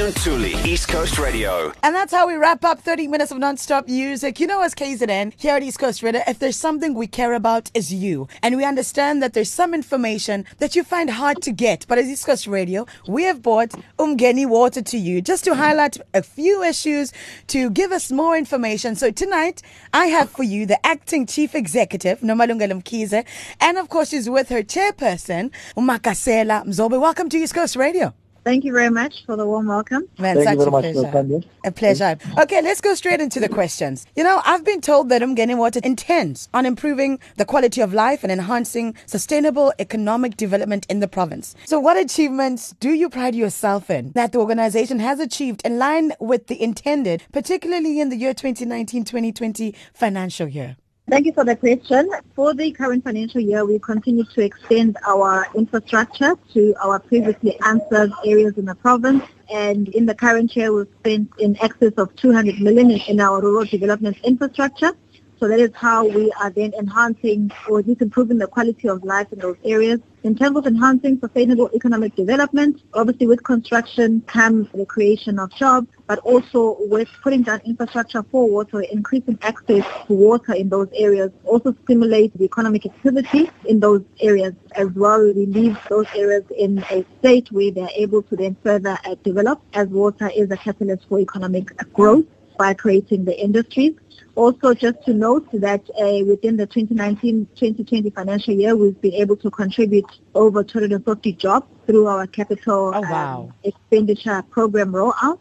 Minnie Ntuli, East Coast Radio. And that's how we wrap up 30 minutes of non-stop music. You know, as KZN here at East Coast Radio, if there's something we care about is you. And we understand that there's some information that you find hard to get. But as East Coast Radio, we have brought Umgeni water to you just to highlight a few issues to give us more information. So tonight, I have for you the acting chief executive, Nomalungelo Mkhize, and of course she's with her chairperson, Umakasela Mzobe. Welcome to East Coast Radio. Thank you very much for the warm welcome. Man, Thank such you very a much, pleasure. Tanya. A pleasure. Okay, let's go straight into the questions. You know, I've been told that Umgeni Water intends on improving the quality of life and enhancing sustainable economic development in the province. So, what achievements do you pride yourself in that the organization has achieved in line with the intended, particularly in the year 2019-2020 financial year? Thank you for the question. For the current financial year, we continue to extend our infrastructure to our previously unserved areas in the province. And in the current year, we've spent in excess of 200 million in, in our rural development infrastructure. So that is how we are then enhancing or at least improving the quality of life in those areas. In terms of enhancing sustainable economic development, obviously with construction comes the creation of jobs, but also with putting down infrastructure for water, increasing access to water in those areas, also stimulate the economic activity in those areas as well. We leave those areas in a state where they're able to then further uh, develop as water is a catalyst for economic growth by creating the industries. Also, just to note that uh, within the 2019-2020 financial year, we've been able to contribute over 250 jobs through our capital Oh, wow. um, expenditure program rollout.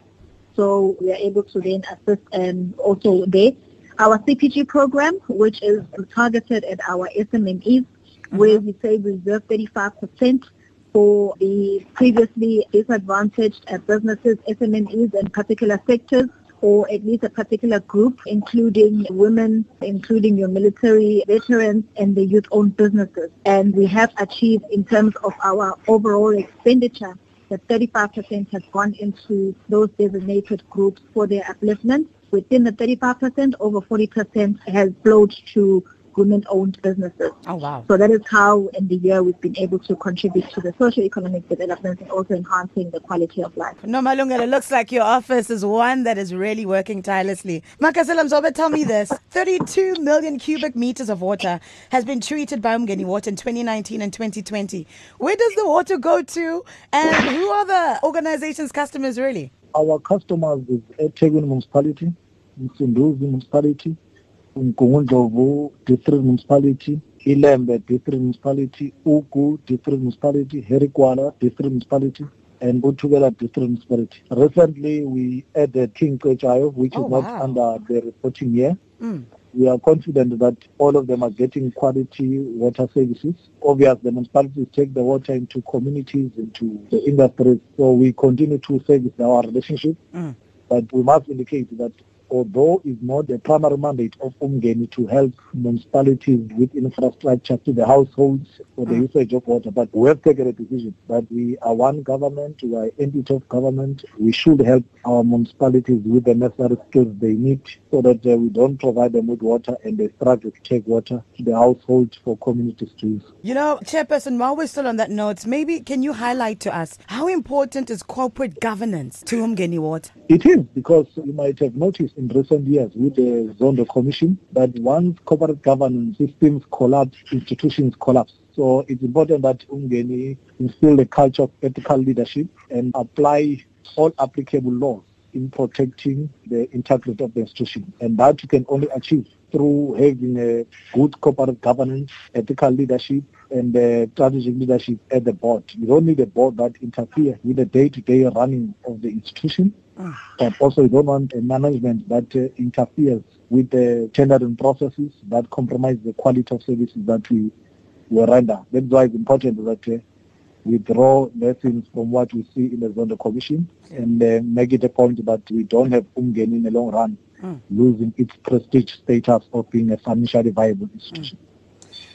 So we are able to then assist and also there. Our CPG program, which is targeted at our SMMEs, where we say reserve 35% for the previously disadvantaged uh, businesses, SMMEs in particular sectors or at least a particular group, including women, including your military veterans and the youth-owned businesses. And we have achieved in terms of our overall expenditure that 35% has gone into those designated groups for their upliftment. Within the 35%, over 40% has flowed to women-owned businesses. Oh, wow. So that is how in the year we've been able to contribute to the socio-economic development and also enhancing the quality of life. No, Malunga, it looks like your office is one that is really working tirelessly. Makasela Mzobe, tell me this. 32 million cubic meters of water has been treated by Umgeni Water in 2019 and 2020. Where does the water go to and who are the organization's customers really? Our customers is eThekwini Municipality, Msunduzi Municipality, Mgungundlovu District Municipality, Ilembe District Municipality, Ugu District Municipality, Harry Gwala District Municipality, and uThukela District Municipality. Recently, we added King Cetshwayo, which Oh, is not wow. under the reporting year. Mm. We are confident that all of them are getting quality water services. Obviously, the municipalities take the water into communities, into the industries. So we continue to service our relationship. Mm. But we must indicate that although it's not the primary mandate of Umgeni to help municipalities with infrastructure to the households for the usage of water, but we have taken a decision that we are one government, we are entity of government. We should help our municipalities with the necessary skills they need so that uh, we don't provide them with water and they struggle to take water to the households for communities to use. You know, Chairperson, while we're still on that note, maybe can you highlight to us how important is corporate governance to Umgeni Water? It is because you might have noticed in recent years with the Zondo Commission that once corporate governance systems collapse, institutions collapse. So it's important that Umgeni instill a culture of ethical leadership and apply all applicable laws in protecting the integrity of the institution. And that you can only achieve through having a good corporate governance, ethical leadership, and strategic leadership at the board. You don't need a board that interferes with the day-to-day running of the institution, but also you don't want a management that uh, interferes with the tendering processes that compromise the quality of services that we, we render. That's why it's important that uh, we draw lessons from what we see in the Zondo Commission and uh, make it a point that we don't have Umgeni in the long run losing its prestige status of being a financially viable institution.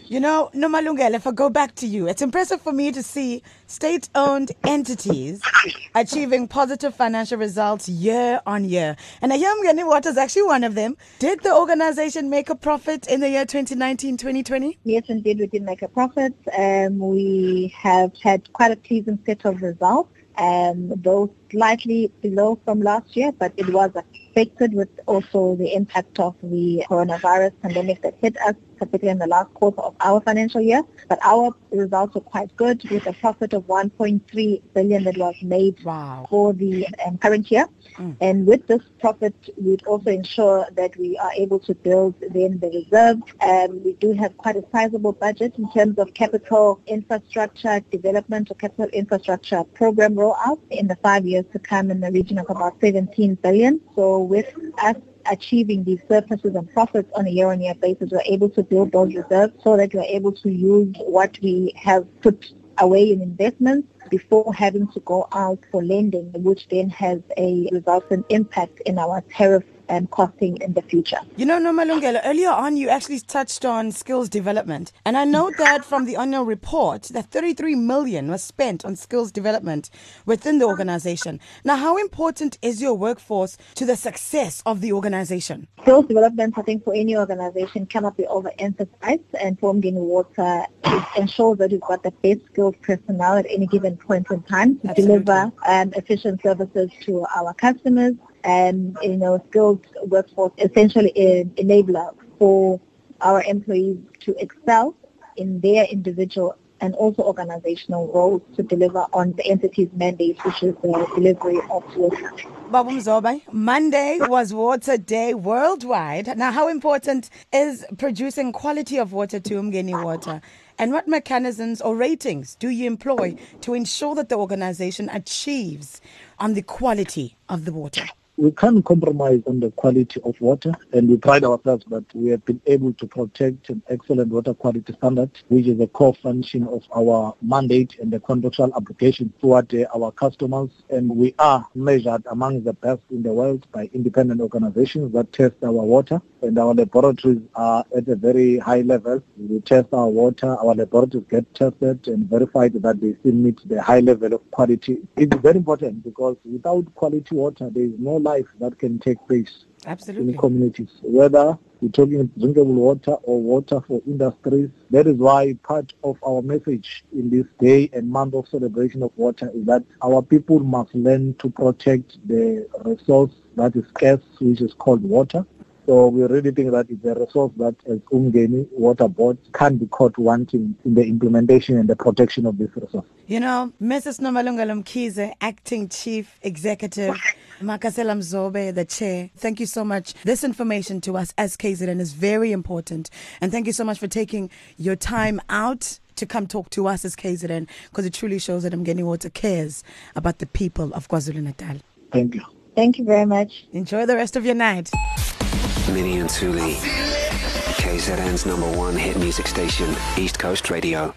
You know, Nomalungelo, if I go back to you, it's impressive for me to see state owned entities achieving positive financial results year on year. And I hear Mgeni Water is actually one of them. Did the organization make a profit in the year 2019 2020? Yes, indeed, we did make a profit. Um, we have had quite a pleasing set of results um, though slightly below from last year, but it was affected with also the impact of the coronavirus pandemic that hit us, particularly in the last quarter of our financial year. But our results were quite good with a profit of 1.3 billion that was made Wow. for the um, current year. Mm. And with this profit, we'd also ensure that we are able to build then the reserve. Um, we do have quite a sizable budget in terms of capital infrastructure development or capital infrastructure program rollout in the five years to come in the region of about 17 billion. So with us achieving these surpluses and profits on a year-on-year basis, we're able to build those reserves so that we're able to use what we have put away in investments before having to go out for lending, which then has a resultant impact in our tariff and costing in the future. You know, Nomalungelo, earlier on you actually touched on skills development. And I know that from the annual report that 33 million was spent on skills development within the organization. Now, how important is your workforce to the success of the organization? Skills development, I think, for any organization cannot be overemphasized, and for Umgeni Water it ensures that we've got the best skilled personnel at any given point in time to Absolutely. deliver um, efficient services to our customers. And you know, skilled workforce essentially an enabler for our employees to excel in their individual and also organizational roles to deliver on the entity's mandate, which is the delivery of water. Babu Mzobe, Monday was Water Day worldwide. Now, how important is producing quality of water to Umgeni Water? And what mechanisms or ratings do you employ to ensure that the organization achieves on the quality of the water? We can't compromise on the quality of water, and we pride ourselves that we have been able to protect an excellent water quality standard, which is a core function of our mandate and the contractual obligation toward uh, our customers. And we are measured among the best in the world by independent organizations that test our water, and our laboratories are at a very high level. We test our water, our laboratories get tested and verified that they still meet the high level of quality. It's very important because without quality water, there is no life that can take place Absolutely. in communities, whether we're talking drinkable water or water for industries. That is why part of our message in this day and month of celebration of water is that our people must learn to protect the resource that is scarce, which is called water. So we really think that it's a resource that as Umgeni Water Board can be caught wanting in the implementation and the protection of this resource. You know, Mrs. Nomalungelo Mkhize, Acting Chief Executive, Makasela Mzobe, the Chair, thank you so much. This information to us as KZN is very important. And thank you so much for taking your time out to come talk to us as KZN because it truly shows that Mgeni Water cares about the people of KwaZulu-Natal. Thank you. Thank you very much. Enjoy the rest of your night. Minnie Ntuli. KZN's number one hit music station, East Coast Radio.